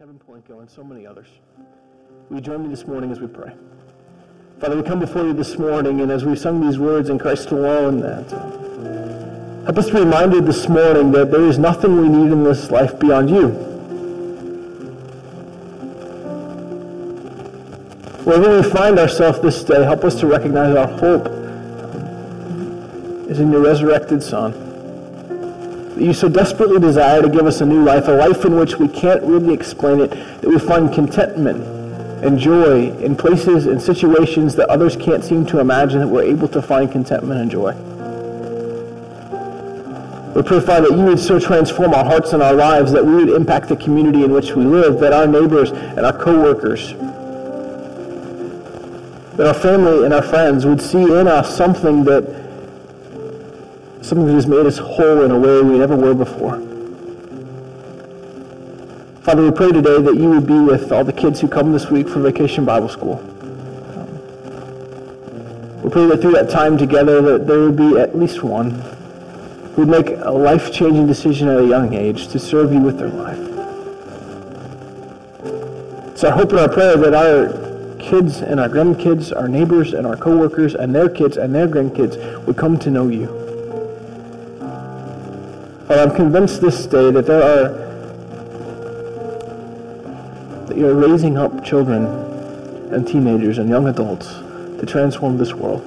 Kevin Poinko, and so many others. You join me this morning as we pray? Father, we come before you this morning, and as we sung these words in Christ alone, that uh, help us to be reminded this morning that there is nothing we need in this life beyond you. Wherever we find ourselves this day, help us to recognize our hope is in your resurrected Son that you so desperately desire to give us a new life, a life in which we can't really explain it, that we find contentment and joy in places and situations that others can't seem to imagine that we're able to find contentment and joy. We pray, Father, that you would so transform our hearts and our lives that we would impact the community in which we live, that our neighbors and our coworkers, that our family and our friends would see in us something that something that has made us whole in a way we never were before. Father, we pray today that you would be with all the kids who come this week for Vacation Bible School. We pray that through that time together that there would be at least one who would make a life-changing decision at a young age to serve you with their life. So I hope and our prayer that our kids and our grandkids, our neighbors and our coworkers and their kids and their grandkids would come to know you. And I'm convinced this day that there are, that you're raising up children and teenagers and young adults to transform this world.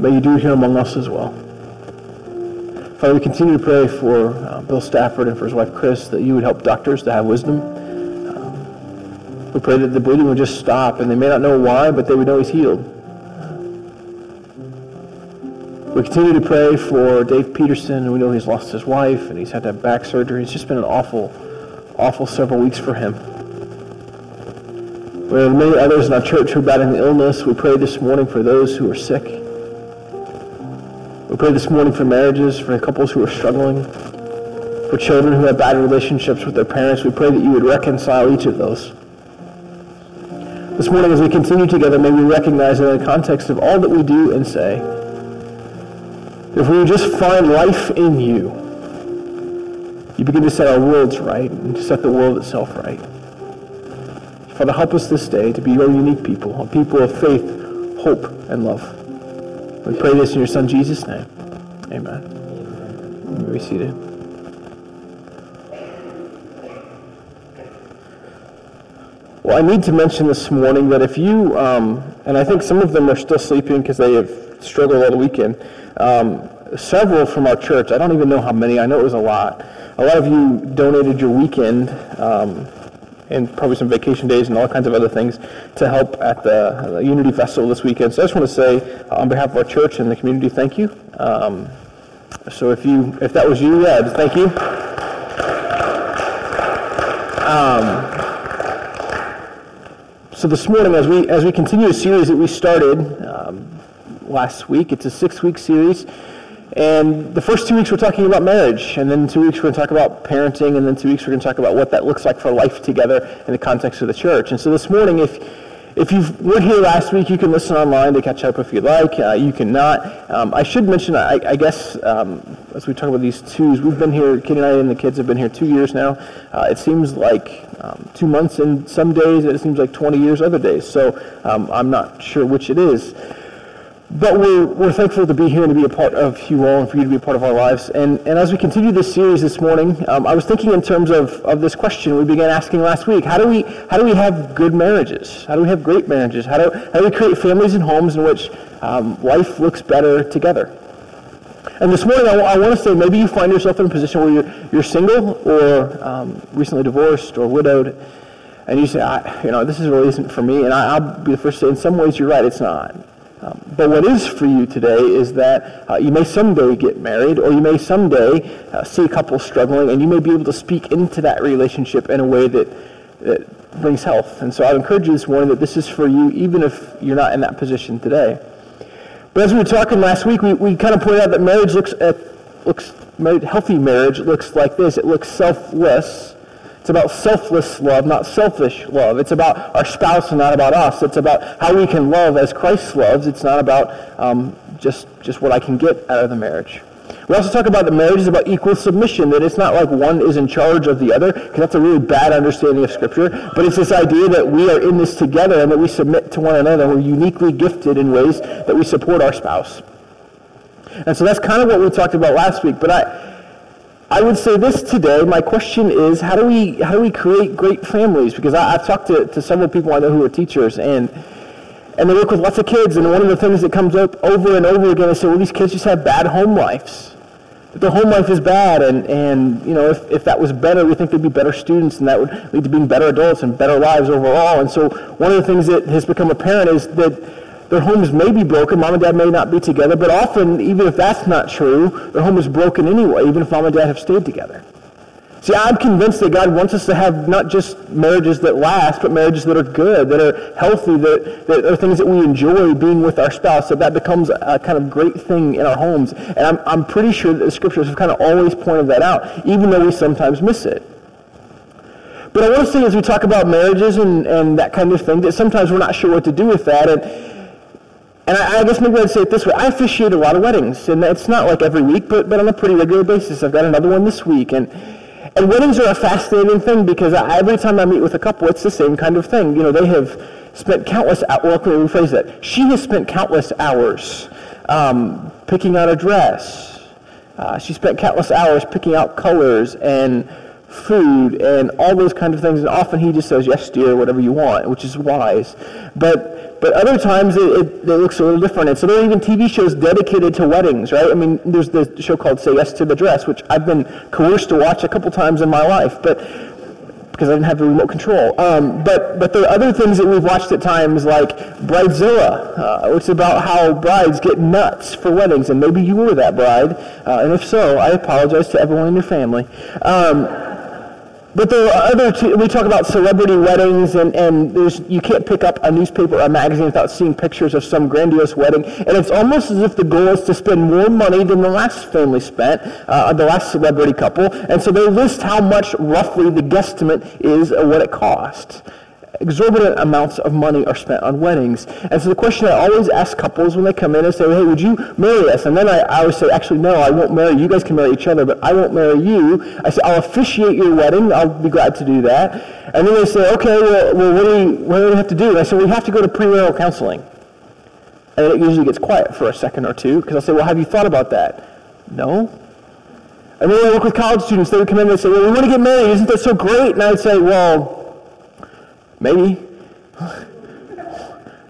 May you do here among us as well. Father, we continue to pray for uh, Bill Stafford and for his wife Chris that you would help doctors to have wisdom. Um, we pray that the bleeding would just stop and they may not know why, but they would know he's healed. We continue to pray for Dave Peterson, we know he's lost his wife and he's had to have back surgery. It's just been an awful, awful several weeks for him. We have many others in our church who are battling illness. We pray this morning for those who are sick. We pray this morning for marriages, for couples who are struggling, for children who have bad relationships with their parents. We pray that you would reconcile each of those. This morning, as we continue together, may we recognize in the context of all that we do and say, if we just find life in you, you begin to set our worlds right and set the world itself right. Father, help us this day to be your unique people, a people of faith, hope, and love. We pray this in your Son Jesus' name. Amen. May be seated. Well, I need to mention this morning that if you, um, and I think some of them are still sleeping because they have struggled all the weekend, um, several from our church, I don't even know how many, I know it was a lot. A lot of you donated your weekend um, and probably some vacation days and all kinds of other things to help at the, Unity Festival this weekend. So I just want to say, uh, on behalf of our church and the community, thank you. Um, so if you, if that was you, yeah, thank you. Um, so this morning, as we as we continue a series that we started um, last week. It's a six-week series. And the first two weeks we're talking about marriage, and then two weeks we're going to talk about parenting, and then two weeks we're going to talk about what that looks like for life together in the context of the church. And so this morning, if if you weren't here last week, you can listen online to catch up if you'd like. Uh, you cannot. Um, I should mention, I, I guess, um, as we talk about these twos, we've been here, Kid and I and the kids have been here two years now. Uh, it seems like um, two months in some days, and it seems like 20 years other days. So um, I'm not sure which it is. But we're, we're thankful to be here and to be a part of you all and for you to be a part of our lives. And, and as we continue this series this morning, um, I was thinking in terms of, of this question we began asking last week. How do, we, how do we have good marriages? How do we have great marriages? How do, how do we create families and homes in which um, life looks better together? And this morning, I, w- I want to say maybe you find yourself in a position where you're, you're single or um, recently divorced or widowed, and you say, you know, this is really isn't for me. And I, I'll be the first to say, in some ways, you're right, it's not. But what is for you today is that uh, you may someday get married, or you may someday uh, see a couple struggling, and you may be able to speak into that relationship in a way that, that brings health. And so I encourage you this morning that this is for you, even if you're not in that position today. But as we were talking last week, we, we kind of pointed out that marriage looks at, looks healthy marriage looks like this. It looks selfless it's about selfless love, not selfish love. It's about our spouse and not about us. It's about how we can love as Christ loves. It's not about um, just, just what I can get out of the marriage. We also talk about that marriage is about equal submission, that it's not like one is in charge of the other, because that's a really bad understanding of Scripture, but it's this idea that we are in this together and that we submit to one another. We're uniquely gifted in ways that we support our spouse. And so that's kind of what we talked about last week, but I, I would say this today. My question is, how do we, how do we create great families? Because I, have talked to, to several people I know who are teachers, and and they work with lots of kids, and one of the things that comes up over and over again is, say, well, these kids just have bad home lives their home life is bad, and, and you know, if, if that was better, we think they'd be better students, and that would lead to being better adults and better lives overall. And so one of the things that has become apparent is that their homes may be broken, mom and dad may not be together, but often, even if that's not true, their home is broken anyway, even if mom and dad have stayed together. See, I'm convinced that God wants us to have not just marriages that last, but marriages that are good, that are healthy, that, that are things that we enjoy being with our spouse, so that becomes a kind of great thing in our homes. And I'm, I'm pretty sure that the scriptures have kind of always pointed that out, even though we sometimes miss it. But I want to say as we talk about marriages and, and that kind of thing, that sometimes we're not sure what to do with that. And, and I, I guess maybe I'd say it this way. I officiate a lot of weddings. And it's not like every week, but, but on a pretty regular basis. I've got another one this week. And and weddings are a fascinating thing because every time I meet with a couple, it's the same kind of thing. You know, they have spent countless, well, let me rephrase that. She has spent countless hours um, picking out a dress. Uh, she spent countless hours picking out colors and food and all those kind of things. And often he just says, yes, dear, whatever you want, which is wise. But, but other times it, it, it, looks a little different. And so there are even TV shows dedicated to weddings, right? I mean, there's the show called Say Yes to the Dress, which I've been coerced to watch a couple times in my life. But because I didn't have the remote control. Um, but, but there are other things that we've watched at times, like Bridezilla, uh, which is about how brides get nuts for weddings, and maybe you were that bride, uh, and if so, I apologize to everyone in your family. Um, but there are other, we talk about celebrity weddings, and, and there's, you can't pick up a newspaper or a magazine without seeing pictures of some grandiose wedding. And it's almost as if the goal is to spend more money than the last family spent, uh, the last celebrity couple. And so they list how much roughly the guesstimate is of what it cost exorbitant amounts of money are spent on weddings. And so the question I always ask couples when they come in is say, hey, would you marry us? And then I, I always say, actually, no, I won't marry you. You guys can marry each other, but I won't marry you. I say, I'll officiate your wedding. I'll be glad to do that. And then they say, okay, well, well what, do we, what do we have to do? And I say, we have to go to premarital counseling. And it usually gets quiet for a second or two because I'll say, well, have you thought about that? No. And then I work with college students. They would come in and say, well, we want to get married. Isn't that so great? And I'd say, well, Maybe.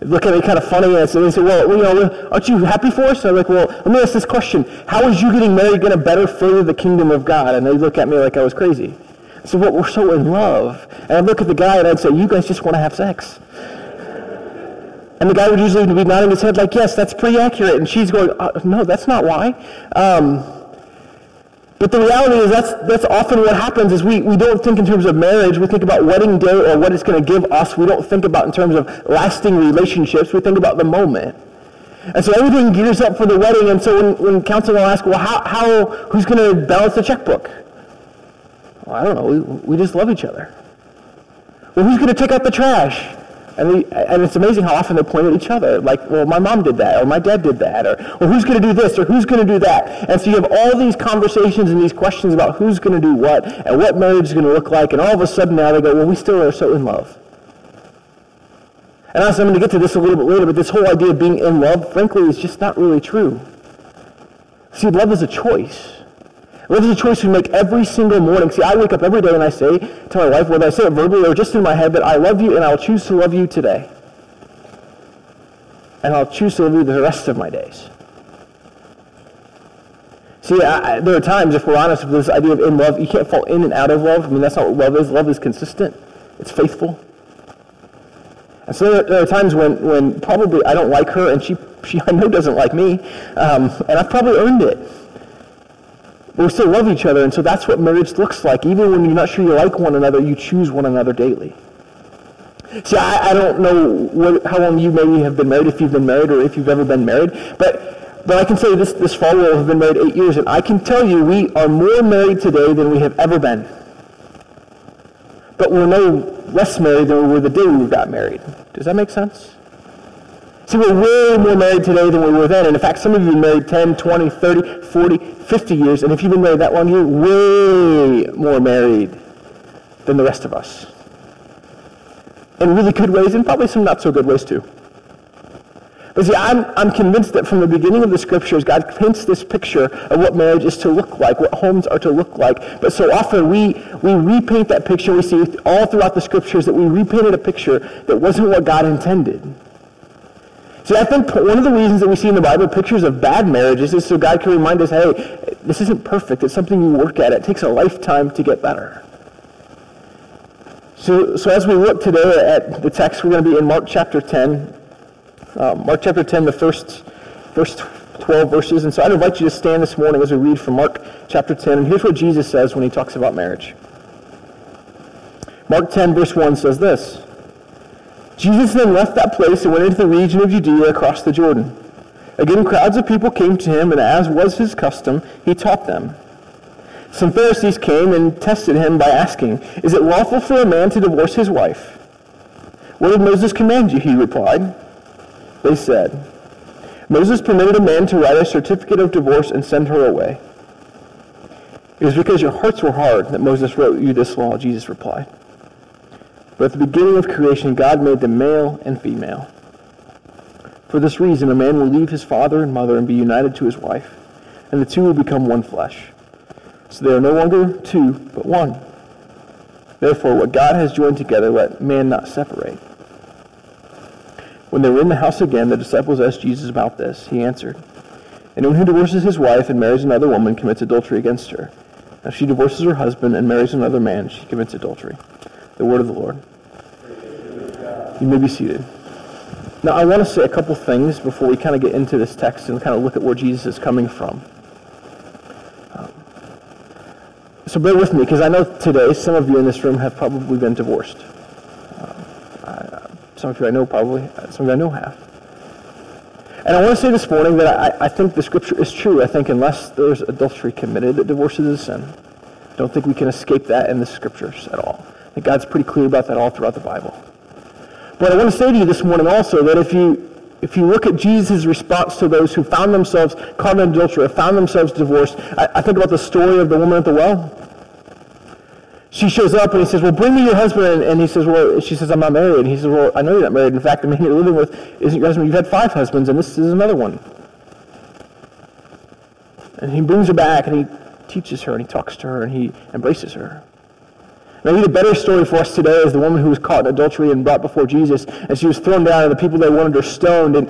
Look at me kind of funny and they say, well, you know, aren't you happy for us? And I'm like, well, let me ask this question. How is you getting married going to better further the kingdom of God? And they look at me like I was crazy. Said, well, we're so in love. And I'd look at the guy and I'd say, you guys just want to have sex. And the guy would usually be nodding his head like, yes, that's pretty accurate. And she's going, uh, no, that's not why. Um, but the reality is that's, that's often what happens is we, we don't think in terms of marriage. We think about wedding day or what it's going to give us. We don't think about in terms of lasting relationships. We think about the moment. And so everything gears up for the wedding. And so when, when counseling will ask, well, how, how, who's going to balance the checkbook? Well, I don't know. We, we just love each other. Well, who's going to take out the trash? And, we, and it's amazing how often they point at each other, like, well, my mom did that, or my dad did that, or, well, who's going to do this, or who's going to do that. And so you have all these conversations and these questions about who's going to do what, and what marriage is going to look like, and all of a sudden now they go, well, we still are so in love. And I'm going to get to this a little bit later, but this whole idea of being in love, frankly, is just not really true. See, love is a choice. Love is a choice we make every single morning. See, I wake up every day and I say to my wife, whether I say it verbally or just in my head, that I love you and I'll choose to love you today. And I'll choose to love you the rest of my days. See, I, there are times, if we're honest with this idea of in love, you can't fall in and out of love. I mean, that's not what love is. Love is consistent. It's faithful. And so there, there are times when, when probably I don't like her and she, she I know doesn't like me. Um, and I've probably earned it. But we still love each other, and so that's what marriage looks like. Even when you're not sure you like one another, you choose one another daily. See, I, I don't know what, how long you maybe have been married, if you've been married or if you've ever been married, but, but I can say this, this fall we'll have been married eight years, and I can tell you we are more married today than we have ever been. But we're no less married than we were the day we got married. Does that make sense? See, we're way more married today than we were then. And in fact, some of you have been married 10, 20, 30, 40, 50 years. And if you've been married that long, you're way more married than the rest of us. In really good ways and probably some not so good ways too. But see, I'm, I'm convinced that from the beginning of the scriptures, God paints this picture of what marriage is to look like, what homes are to look like. But so often we, we repaint that picture. We see all throughout the scriptures that we repainted a picture that wasn't what God intended. See, I think one of the reasons that we see in the Bible pictures of bad marriages is so God can remind us, hey, this isn't perfect. It's something you work at. It takes a lifetime to get better. So, so as we look today at the text, we're going to be in Mark chapter 10, um, Mark chapter 10, the first, first 12 verses. And so I'd invite you to stand this morning as we read from Mark chapter 10. And here's what Jesus says when he talks about marriage. Mark 10, verse 1 says this. Jesus then left that place and went into the region of Judea across the Jordan. Again, crowds of people came to him, and as was his custom, he taught them. Some Pharisees came and tested him by asking, Is it lawful for a man to divorce his wife? What did Moses command you? He replied. They said, Moses permitted a man to write a certificate of divorce and send her away. It was because your hearts were hard that Moses wrote you this law, Jesus replied. But at the beginning of creation, God made them male and female. For this reason, a man will leave his father and mother and be united to his wife, and the two will become one flesh. So they are no longer two, but one. Therefore, what God has joined together, let man not separate. When they were in the house again, the disciples asked Jesus about this. He answered, Anyone who divorces his wife and marries another woman commits adultery against her. If she divorces her husband and marries another man, she commits adultery. The word of the Lord. You may be seated. Now, I want to say a couple things before we kind of get into this text and kind of look at where Jesus is coming from. Um, so bear with me, because I know today some of you in this room have probably been divorced. Uh, uh, some of you I know probably, uh, some of you I know have. And I want to say this morning that I, I think the scripture is true. I think unless there's adultery committed, that divorce is a sin. I don't think we can escape that in the scriptures at all. God's pretty clear about that all throughout the Bible. But I want to say to you this morning also that if you if you look at Jesus' response to those who found themselves caught in adultery, found themselves divorced, I, I think about the story of the woman at the well she shows up and he says, well, bring me your husband. And he says, well, she says, I'm not married. And he says, well, I know you're not married. In fact, the man you're living with isn't your husband. You've had five husbands, and this is another one. And he brings her back, and he teaches her, and he talks to her, and he embraces her. Maybe the better story for us today is the woman who was caught in adultery and brought before Jesus, and she was thrown down, and the people that wanted her stoned. And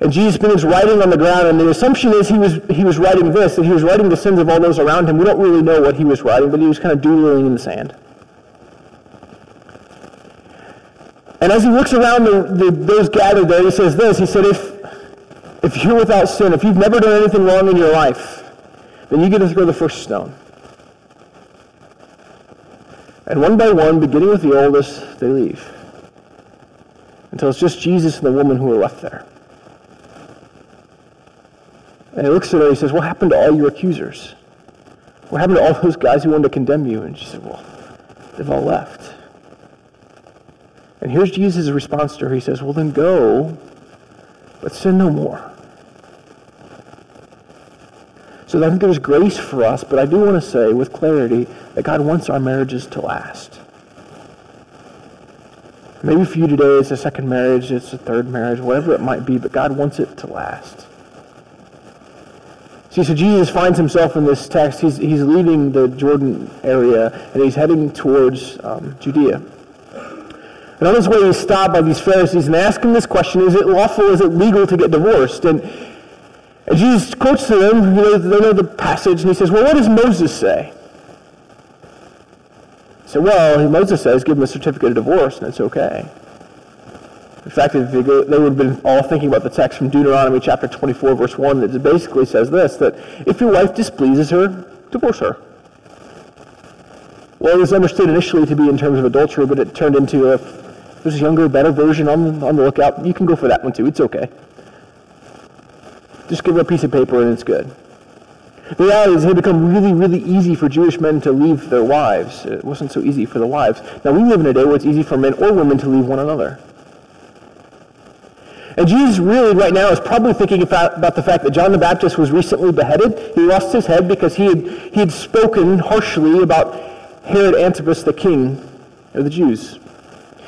and Jesus begins writing on the ground, and the assumption is he was, he was writing this, that he was writing the sins of all those around him. We don't really know what he was writing, but he was kind of doodling in the sand. And as he looks around the, the, those gathered there, he says this. He said, if, if you're without sin, if you've never done anything wrong in your life, then you get to throw the first stone. And one by one, beginning with the oldest, they leave. Until it's just Jesus and the woman who are left there. And he looks at her and he says, what happened to all your accusers? What happened to all those guys who wanted to condemn you? And she said, well, they've all left. And here's Jesus' response to her. He says, well, then go, but sin no more. So I think there's grace for us, but I do want to say with clarity that God wants our marriages to last. Maybe for you today it's a second marriage, it's a third marriage, whatever it might be, but God wants it to last. See, so Jesus finds himself in this text. He's, he's leaving the Jordan area and he's heading towards um, Judea. And on his way, he's stopped by these Pharisees and ask him this question, is it lawful, is it legal to get divorced? And, Jesus quotes to them, they know the passage, and he says, well, what does Moses say? So, well, Moses says, give him a certificate of divorce, and it's okay. In fact, if they, go, they would have been all thinking about the text from Deuteronomy chapter 24, verse 1, that basically says this, that if your wife displeases her, divorce her. Well, it was understood initially to be in terms of adultery, but it turned into a, there's a younger, better version on, on the lookout. You can go for that one too. It's okay. Just give her a piece of paper and it's good. The reality is it had become really, really easy for Jewish men to leave their wives. It wasn't so easy for the wives. Now, we live in a day where it's easy for men or women to leave one another. And Jesus really right now is probably thinking about, about the fact that John the Baptist was recently beheaded. He lost his head because he had, he had spoken harshly about Herod Antipas, the king of the Jews.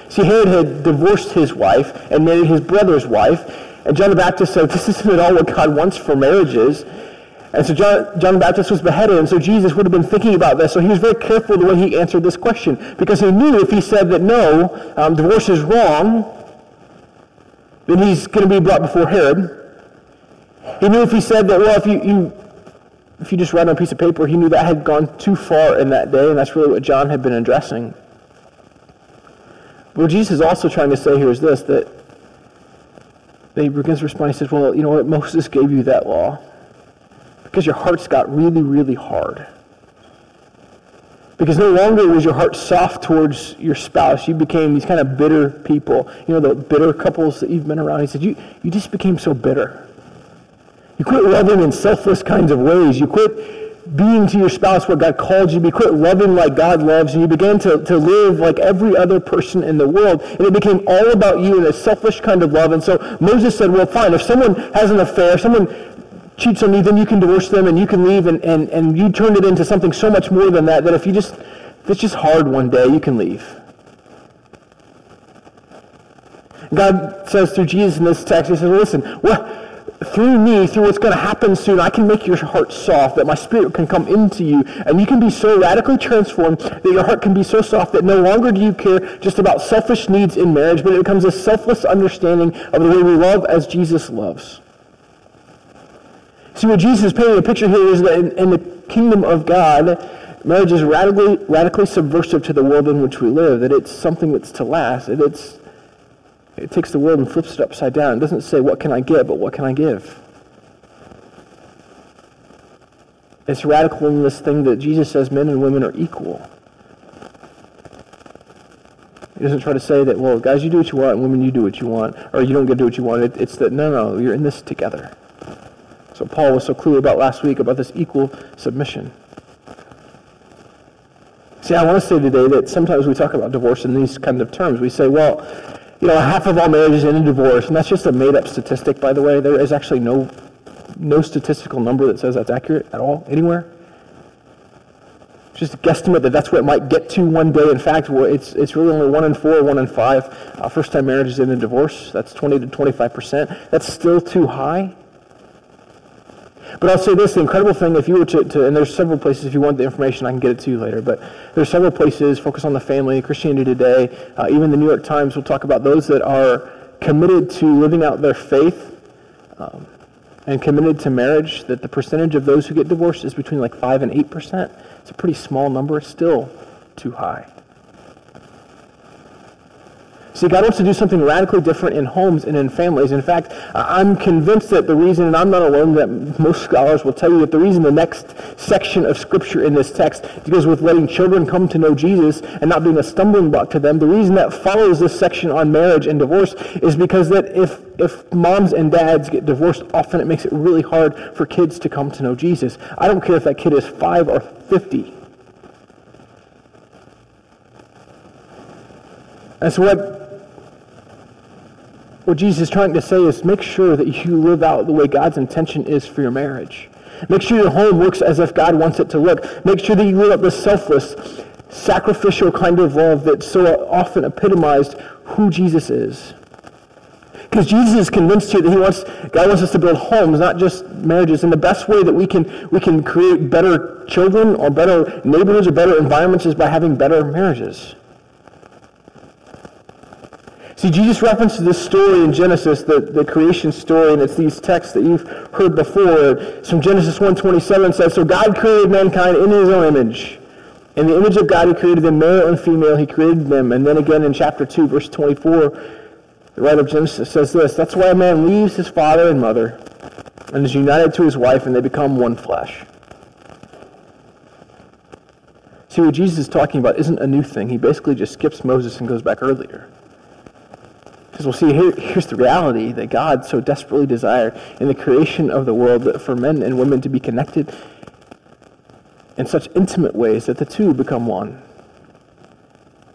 See, Herod had divorced his wife and married his brother's wife. And John the Baptist said, this isn't at all what God wants for marriages. And so John, John the Baptist was beheaded, and so Jesus would have been thinking about this. So he was very careful the way he answered this question, because he knew if he said that no, um, divorce is wrong, then he's going to be brought before Herod. He knew if he said that, well, if you, you if you just write on a piece of paper, he knew that had gone too far in that day, and that's really what John had been addressing. What Jesus is also trying to say here is this, that, respond, he says, well, you know what, Moses gave you that law because your hearts got really, really hard. Because no longer was your heart soft towards your spouse. You became these kind of bitter people. You know, the bitter couples that you've been around. He said, you, you just became so bitter. You quit loving in selfless kinds of ways. You quit being to your spouse what God called you. You quit loving like God loves. And you began to, to live like every other person in the world. And it became all about you in a selfish kind of love. And so Moses said, well, fine. If someone has an affair, someone cheats on you, then you can divorce them and you can leave and, and, and you turned it into something so much more than that, that if you just, if it's just hard one day, you can leave. God says through Jesus in this text, he says, listen, what, through me, through what's going to happen soon, I can make your heart soft, that my spirit can come into you, and you can be so radically transformed that your heart can be so soft that no longer do you care just about selfish needs in marriage, but it becomes a selfless understanding of the way we love as Jesus loves. See, what Jesus is painting a picture here is that in, in the kingdom of God, marriage is radically, radically subversive to the world in which we live, that it's something that's to last, that it's, it takes the world and flips it upside down. It doesn't say, what can I get, but what can I give? It's radical in this thing that Jesus says men and women are equal. He doesn't try to say that, well, guys, you do what you want, women, you do what you want, or you don't get to do what you want. It, it's that, no, no, you're in this together. So Paul was so clear about last week about this equal submission. See, I want to say today that sometimes we talk about divorce in these kind of terms. We say, well, you know, half of all marriages end in divorce, and that's just a made-up statistic, by the way. There is actually no, no statistical number that says that's accurate at all, anywhere. Just a guesstimate that that's where it might get to one day. In fact, it's, it's really only one in four, one in five. Uh, first-time marriages end in divorce. That's 20 to 25 percent. That's still too high. But I'll say this, the incredible thing, if you were to, to, and there's several places, if you want the information, I can get it to you later, but there's several places, Focus on the Family, Christianity Today, uh, even the New York Times will talk about those that are committed to living out their faith um, and committed to marriage, that the percentage of those who get divorced is between like 5 and 8%. It's a pretty small number, it's still too high. See, God wants to do something radically different in homes and in families. In fact, I'm convinced that the reason, and I'm not alone, that most scholars will tell you that the reason the next section of Scripture in this text deals with letting children come to know Jesus and not being a stumbling block to them, the reason that follows this section on marriage and divorce is because that if, if moms and dads get divorced, often it makes it really hard for kids to come to know Jesus. I don't care if that kid is 5 or 50. And so what what Jesus is trying to say is make sure that you live out the way God's intention is for your marriage. Make sure your home looks as if God wants it to look. Make sure that you live out this selfless, sacrificial kind of love that so often epitomized who Jesus is. Because Jesus is convinced here that he wants, God wants us to build homes, not just marriages. And the best way that we can, we can create better children or better neighborhoods or better environments is by having better marriages. See, Jesus references this story in Genesis, the, the creation story, and it's these texts that you've heard before. It's from Genesis 1.27 says, So God created mankind in his own image. In the image of God, he created them, male and female, he created them. And then again in chapter 2, verse 24, the writer of Genesis says this, That's why a man leaves his father and mother and is united to his wife, and they become one flesh. See, what Jesus is talking about isn't a new thing. He basically just skips Moses and goes back earlier. We'll see, here, here's the reality that God so desperately desired in the creation of the world for men and women to be connected in such intimate ways that the two become one.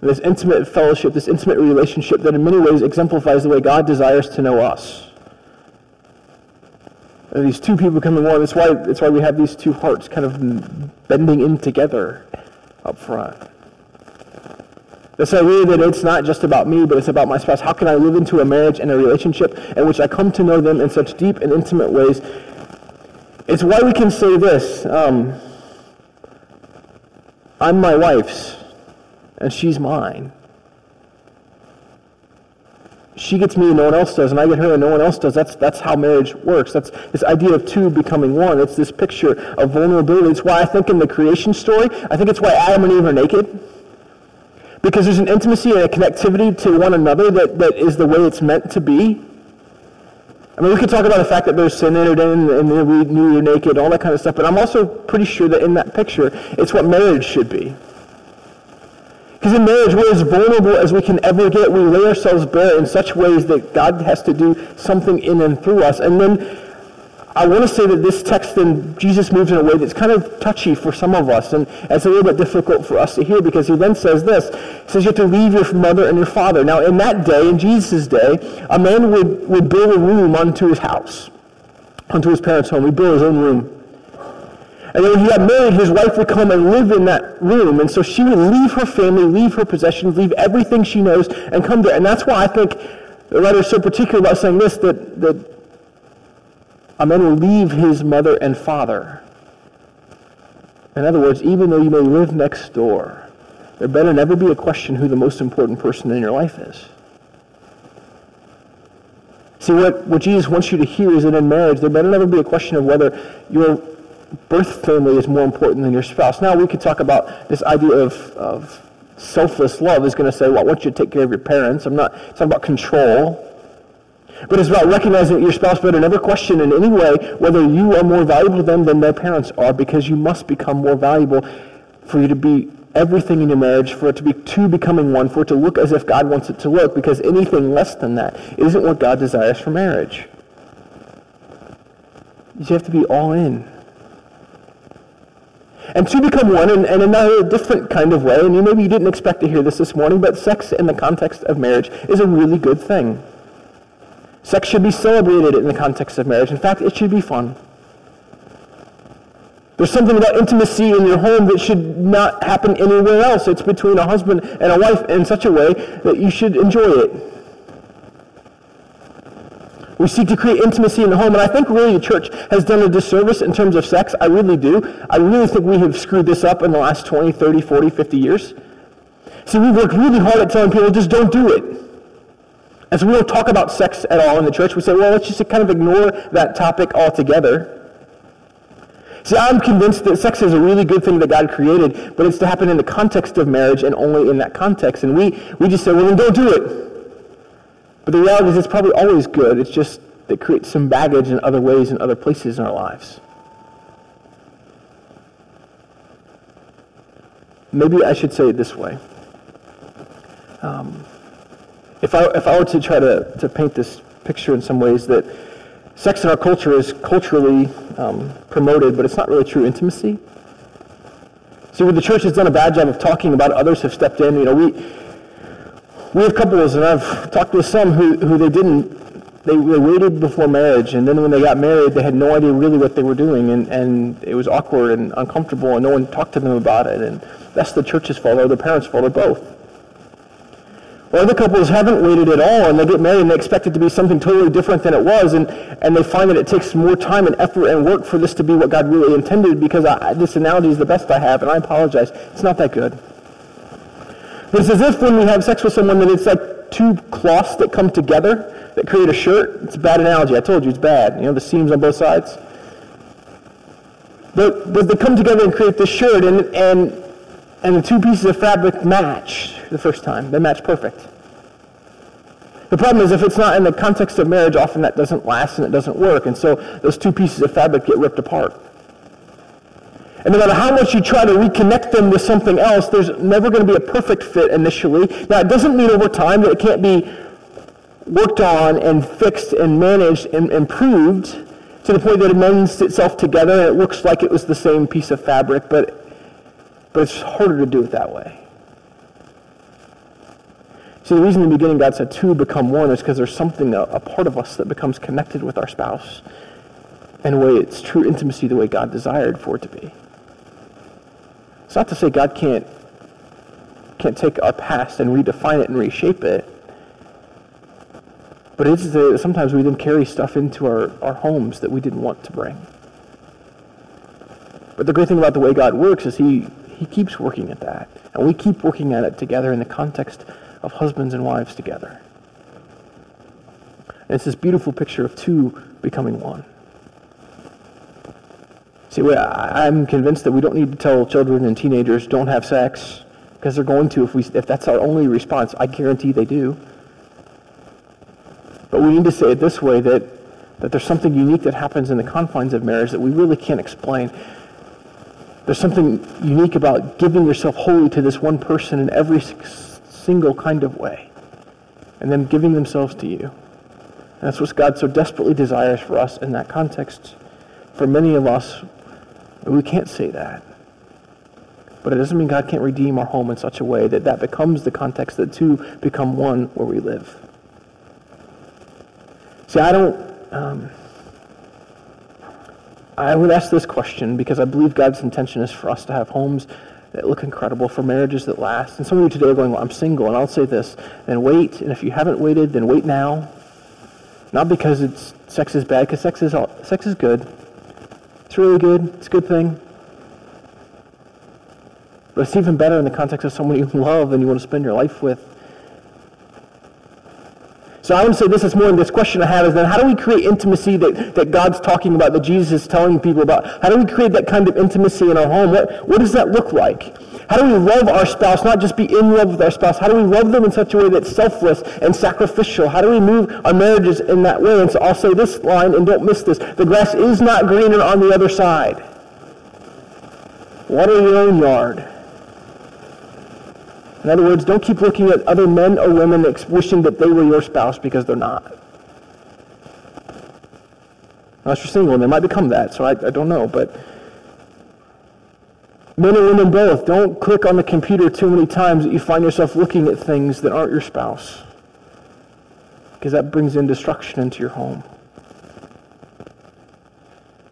this intimate fellowship, this intimate relationship that in many ways exemplifies the way God desires to know us. these two people becoming one. That's why, that's why we have these two hearts kind of bending in together up front. This idea that it's not just about me, but it's about my spouse. How can I live into a marriage and a relationship in which I come to know them in such deep and intimate ways? It's why we can say this. Um, I'm my wife's, and she's mine. She gets me and no one else does, and I get her and no one else does. That's, that's how marriage works. That's this idea of two becoming one. It's this picture of vulnerability. It's why I think in the creation story, I think it's why Adam and Eve are naked. Because there's an intimacy and a connectivity to one another that, that is the way it's meant to be. I mean, we could talk about the fact that there's sin entered in and we knew you're naked, all that kind of stuff, but I'm also pretty sure that in that picture, it's what marriage should be. Because in marriage, we're as vulnerable as we can ever get. We lay ourselves bare in such ways that God has to do something in and through us. And then I want to say that this text and Jesus moves in a way that's kind of touchy for some of us, and it's a little bit difficult for us to hear because he then says this. He says you have to leave your mother and your father. Now, in that day, in Jesus' day, a man would, would build a room unto his house, unto his parents' home. He'd build his own room. And then when he got married, his wife would come and live in that room. And so she would leave her family, leave her possessions, leave everything she knows, and come there. And that's why I think the writer is so particular about saying this, that, that a man will leave his mother and father. In other words, even though you may live next door, there better never be a question who the most important person in your life is. See, what, what Jesus wants you to hear is that in marriage, there better never be a question of whether your birth family is more important than your spouse. Now, we could talk about this idea of, of selfless love is going to say, well, I want you to take care of your parents. I'm not, it's about control. But it's about recognizing that your spouse better never question in any way whether you are more valuable to them than their parents are because you must become more valuable for you to be everything in your marriage, for it to be two becoming one, for it to look as if God wants it to look because anything less than that isn't what God desires for marriage. You have to be all in. And two become one in, in another different kind of way, and you maybe you didn't expect to hear this this morning, but sex in the context of marriage is a really good thing. Sex should be celebrated in the context of marriage. In fact, it should be fun. There's something about intimacy in your home that should not happen anywhere else. It's between a husband and a wife in such a way that you should enjoy it. We seek to create intimacy in the home, and I think really the church has done a disservice in terms of sex. I really do. I really think we have screwed this up in the last 20, 30, 40, 50 years. See, we've worked really hard at telling people just don't do it. And so we don't talk about sex at all in the church. We say, well, let's just kind of ignore that topic altogether. See, I'm convinced that sex is a really good thing that God created, but it's to happen in the context of marriage and only in that context. And we, we just say, well, then don't do it. But the reality is it's probably always good. It's just that creates some baggage in other ways and other places in our lives. Maybe I should say it this way. Um, if I, if I were to try to, to paint this picture in some ways that sex in our culture is culturally um, promoted, but it's not really true intimacy. See, where the church has done a bad job of talking about, others have stepped in. You know, we we have couples, and I've talked with some who, who they didn't, they, they waited before marriage, and then when they got married, they had no idea really what they were doing, and, and it was awkward and uncomfortable, and no one talked to them about it, and that's the church's fault, or the parents' fault, or both. Or other couples haven't waited at all and they get married and they expect it to be something totally different than it was and, and they find that it takes more time and effort and work for this to be what God really intended because I, this analogy is the best I have and I apologize. It's not that good. It's as if when we have sex with someone that it's like two cloths that come together that create a shirt. It's a bad analogy. I told you it's bad. You know, the seams on both sides. But, but they come together and create this shirt and, and and the two pieces of fabric match the first time. They match perfect. The problem is if it's not in the context of marriage, often that doesn't last and it doesn't work. And so those two pieces of fabric get ripped apart. And no matter how much you try to reconnect them with something else, there's never going to be a perfect fit initially. Now, it doesn't mean over time that it can't be worked on and fixed and managed and improved to the point that it mends itself together and it looks like it was the same piece of fabric, but but it's harder to do it that way. See, the reason in the beginning God said two become one is because there's something, a, a, part of us that becomes connected with our spouse. in a way it's true intimacy the way God desired for it to be. It's not to say God can't can't take our past and redefine it and reshape it. But it is that sometimes we then carry stuff into our, our homes that we didn't want to bring. But the great thing about the way God works is he, he keeps working at that. And we keep working at it together in the context of husbands and wives together. And it's this beautiful picture of two becoming one. See, I'm convinced that we don't need to tell children and teenagers don't have sex because they're going to if, we, if that's our only response. I guarantee they do. But we need to say it this way, that, that there's something unique that happens in the confines of marriage that we really can't explain. There's something unique about giving yourself wholly to this one person in every single kind of way, and them giving themselves to you. And that's what God so desperately desires for us in that context. For many of us, we can't say that. But it doesn't mean God can't redeem our home in such a way that that becomes the context that two become one where we live. See, I don't. Um, I would ask this question because I believe God's intention is for us to have homes that look incredible, for marriages that last. And some of you today are going, well, I'm single, and I'll say this, then wait. And if you haven't waited, then wait now. Not because it's sex is bad, because sex is sex is good. It's really good. It's a good thing. But it's even better in the context of someone you love and you want to spend your life with. So I would say this is more this question I have is then how do we create intimacy that, that God's talking about, that Jesus is telling people about? How do we create that kind of intimacy in our home? What, what does that look like? How do we love our spouse, not just be in love with our spouse? How do we love them in such a way that's selfless and sacrificial? How do we move our marriages in that way? And so I'll say this line, and don't miss this. The grass is not greener on the other side. Water your own yard. In other words, don't keep looking at other men or women wishing that they were your spouse because they're not. Unless you're single, and they might become that, so I, I don't know. But men and women both, don't click on the computer too many times that you find yourself looking at things that aren't your spouse. Because that brings in destruction into your home.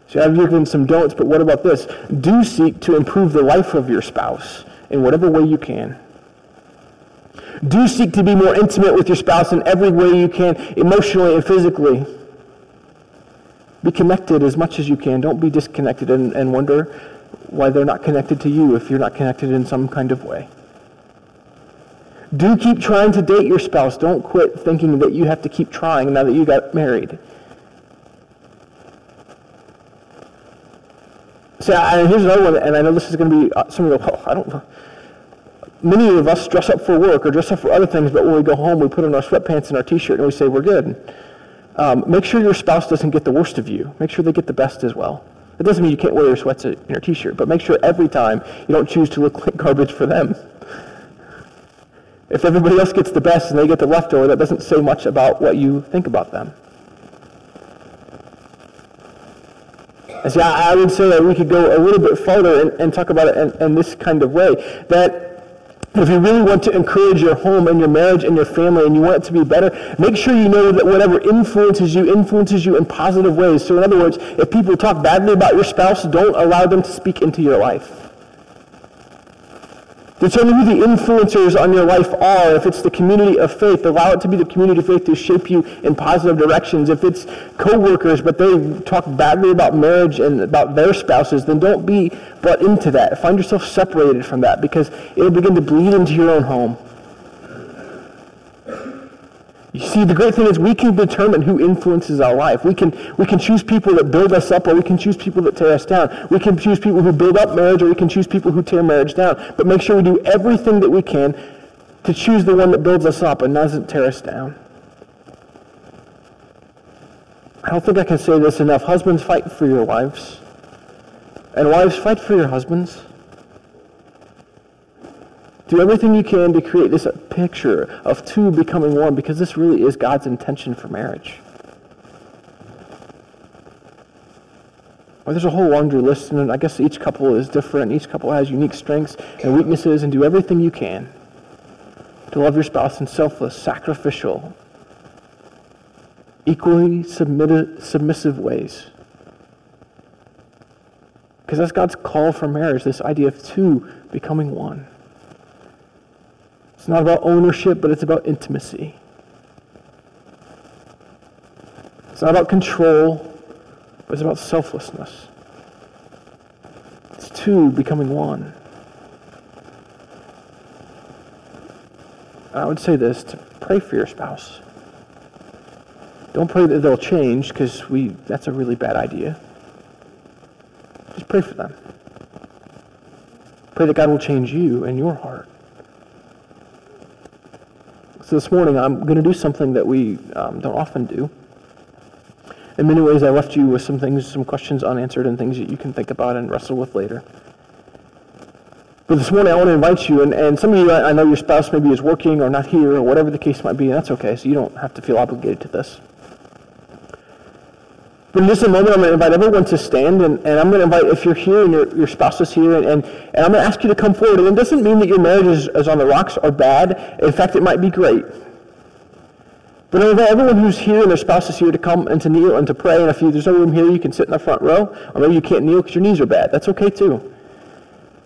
So I've given some don'ts, but what about this? Do seek to improve the life of your spouse in whatever way you can. Do seek to be more intimate with your spouse in every way you can, emotionally and physically. Be connected as much as you can. Don't be disconnected and, and wonder why they're not connected to you if you're not connected in some kind of way. Do keep trying to date your spouse. Don't quit thinking that you have to keep trying now that you got married. See, I, here's another one, and I know this is going to be, uh, some of I don't many of us dress up for work or dress up for other things, but when we go home, we put on our sweatpants and our t-shirt and we say we're good. Um, make sure your spouse doesn't get the worst of you. Make sure they get the best as well. It doesn't mean you can't wear your sweats and your t-shirt, but make sure every time you don't choose to look like garbage for them. If everybody else gets the best and they get the leftover, that doesn't say much about what you think about them. And I would say that we could go a little bit farther and, and talk about it in, in this kind of way. That if you really want to encourage your home and your marriage and your family and you want it to be better, make sure you know that whatever influences you influences you in positive ways. So in other words, if people talk badly about your spouse, don't allow them to speak into your life. Determine who the influencers on your life are. If it's the community of faith, allow it to be the community of faith to shape you in positive directions. If it's coworkers, but they talk badly about marriage and about their spouses, then don't be brought into that. Find yourself separated from that because it'll begin to bleed into your own home. You see, the great thing is we can determine who influences our life. We can, we can choose people that build us up or we can choose people that tear us down. We can choose people who build up marriage or we can choose people who tear marriage down. But make sure we do everything that we can to choose the one that builds us up and doesn't tear us down. I don't think I can say this enough. Husbands, fight for your wives. And wives, fight for your husbands. Do everything you can to create this picture of two becoming one because this really is God's intention for marriage. Well, there's a whole laundry list, and I guess each couple is different. Each couple has unique strengths and weaknesses, and do everything you can to love your spouse in selfless, sacrificial, equally submissive ways. Because that's God's call for marriage, this idea of two becoming one. It's not about ownership, but it's about intimacy. It's not about control, but it's about selflessness. It's two becoming one. I would say this to pray for your spouse. Don't pray that they'll change because we that's a really bad idea. Just pray for them. Pray that God will change you and your heart. So this morning I'm going to do something that we um, don't often do. In many ways, I left you with some things, some questions unanswered, and things that you can think about and wrestle with later. But this morning, I want to invite you, and, and some of you, I, know your spouse maybe is working or not here or whatever the case might be, and that's okay, so you don't have to feel obligated to this. In just a moment, I'm going to invite everyone to stand, and, and I'm going to invite, if you're here and your, your spouse is here, and, and, and I'm going to ask you to come forward. And it doesn't mean that your marriage is, is on the rocks or bad. In fact, it might be great. But I invite everyone who's here and their spouse is here to come and to kneel and to pray. And if you, there's no room here, you can sit in the front row. Or maybe you can't kneel because your knees are bad. That's okay too.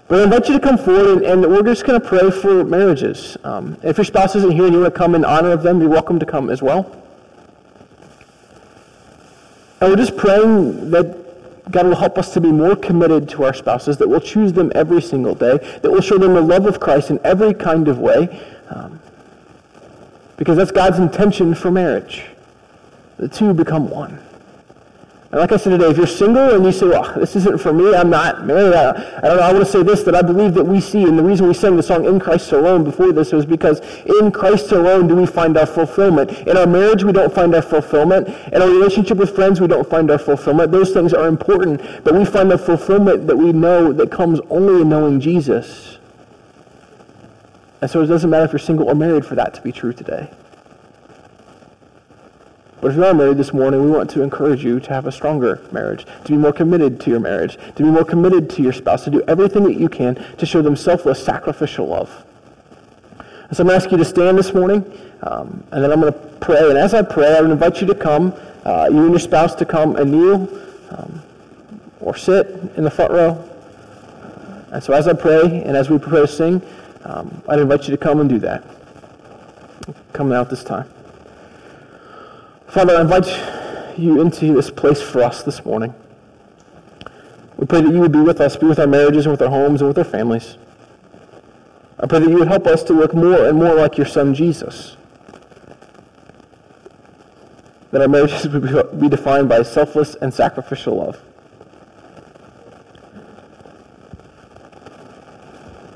But I invite you to come forward, and, and we're just going to pray for marriages. Um, if your spouse isn't here and you want to come in honor of them, you're welcome to come as well. And we're just praying that God will help us to be more committed to our spouses, that we'll choose them every single day, that we'll show them the love of Christ in every kind of way, um, because that's God's intention for marriage. The two become one. And like I said today, if you're single and you say, well, this isn't for me, I'm not married, I, I don't know, I want to say this, that I believe that we see, and the reason we sang the song In Christ Alone before this was because in Christ alone do we find our fulfillment. In our marriage, we don't find our fulfillment. In our relationship with friends, we don't find our fulfillment. Those things are important, but we find the fulfillment that we know that comes only in knowing Jesus. And so it doesn't matter if you're single or married for that to be true today. But if you are married this morning, we want to encourage you to have a stronger marriage, to be more committed to your marriage, to be more committed to your spouse, to do everything that you can to show them selfless, sacrificial love. And so I'm going to ask you to stand this morning, um, and then I'm going to pray. And as I pray, I would invite you to come, uh, you and your spouse to come and kneel um, or sit in the front row. And so as I pray and as we prepare to sing, um, I'd invite you to come and do that. Come out this time. Father, I invite you into this place for us this morning. We pray that you would be with us, be with our marriages and with our homes and with our families. I pray that you would help us to look more and more like your son, Jesus. That our marriages would be defined by selfless and sacrificial love.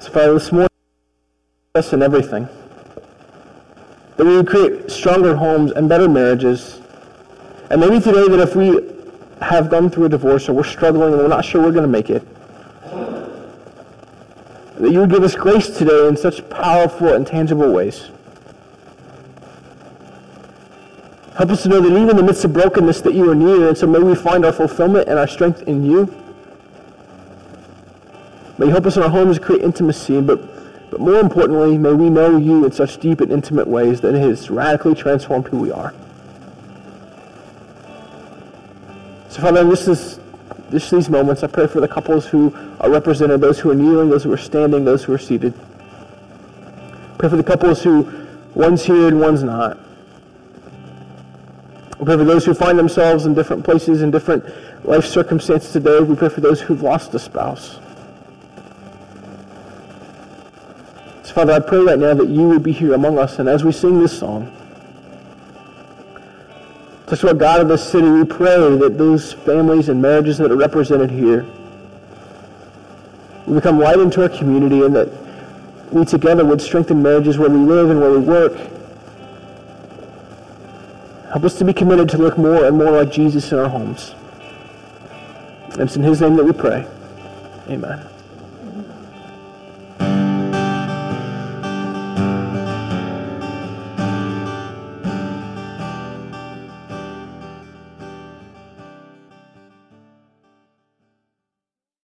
So, Father, this morning, us in everything that we would create stronger homes and better marriages. And maybe today that if we have gone through a divorce or we're struggling and we're not sure we're going to make it, that you would give us grace today in such powerful and tangible ways. Help us to know that even in the midst of brokenness that you are near, and so may we find our fulfillment and our strength in you. May you help us in our homes create intimacy, but but more importantly, may we know you in such deep and intimate ways that it has radically transformed who we are. So, Father, this is just these moments. I pray for the couples who are represented, those who are kneeling, those who are standing, those who are seated. Pray for the couples who one's here and one's not. We pray for those who find themselves in different places in different life circumstances today. We pray for those who've lost a spouse. Father, I pray right now that you would be here among us. And as we sing this song, just what God of this city, we pray that those families and marriages that are represented here will become light into our community and that we together would strengthen marriages where we live and where we work. Help us to be committed to look more and more like Jesus in our homes. And it's in his name that we pray. Amen.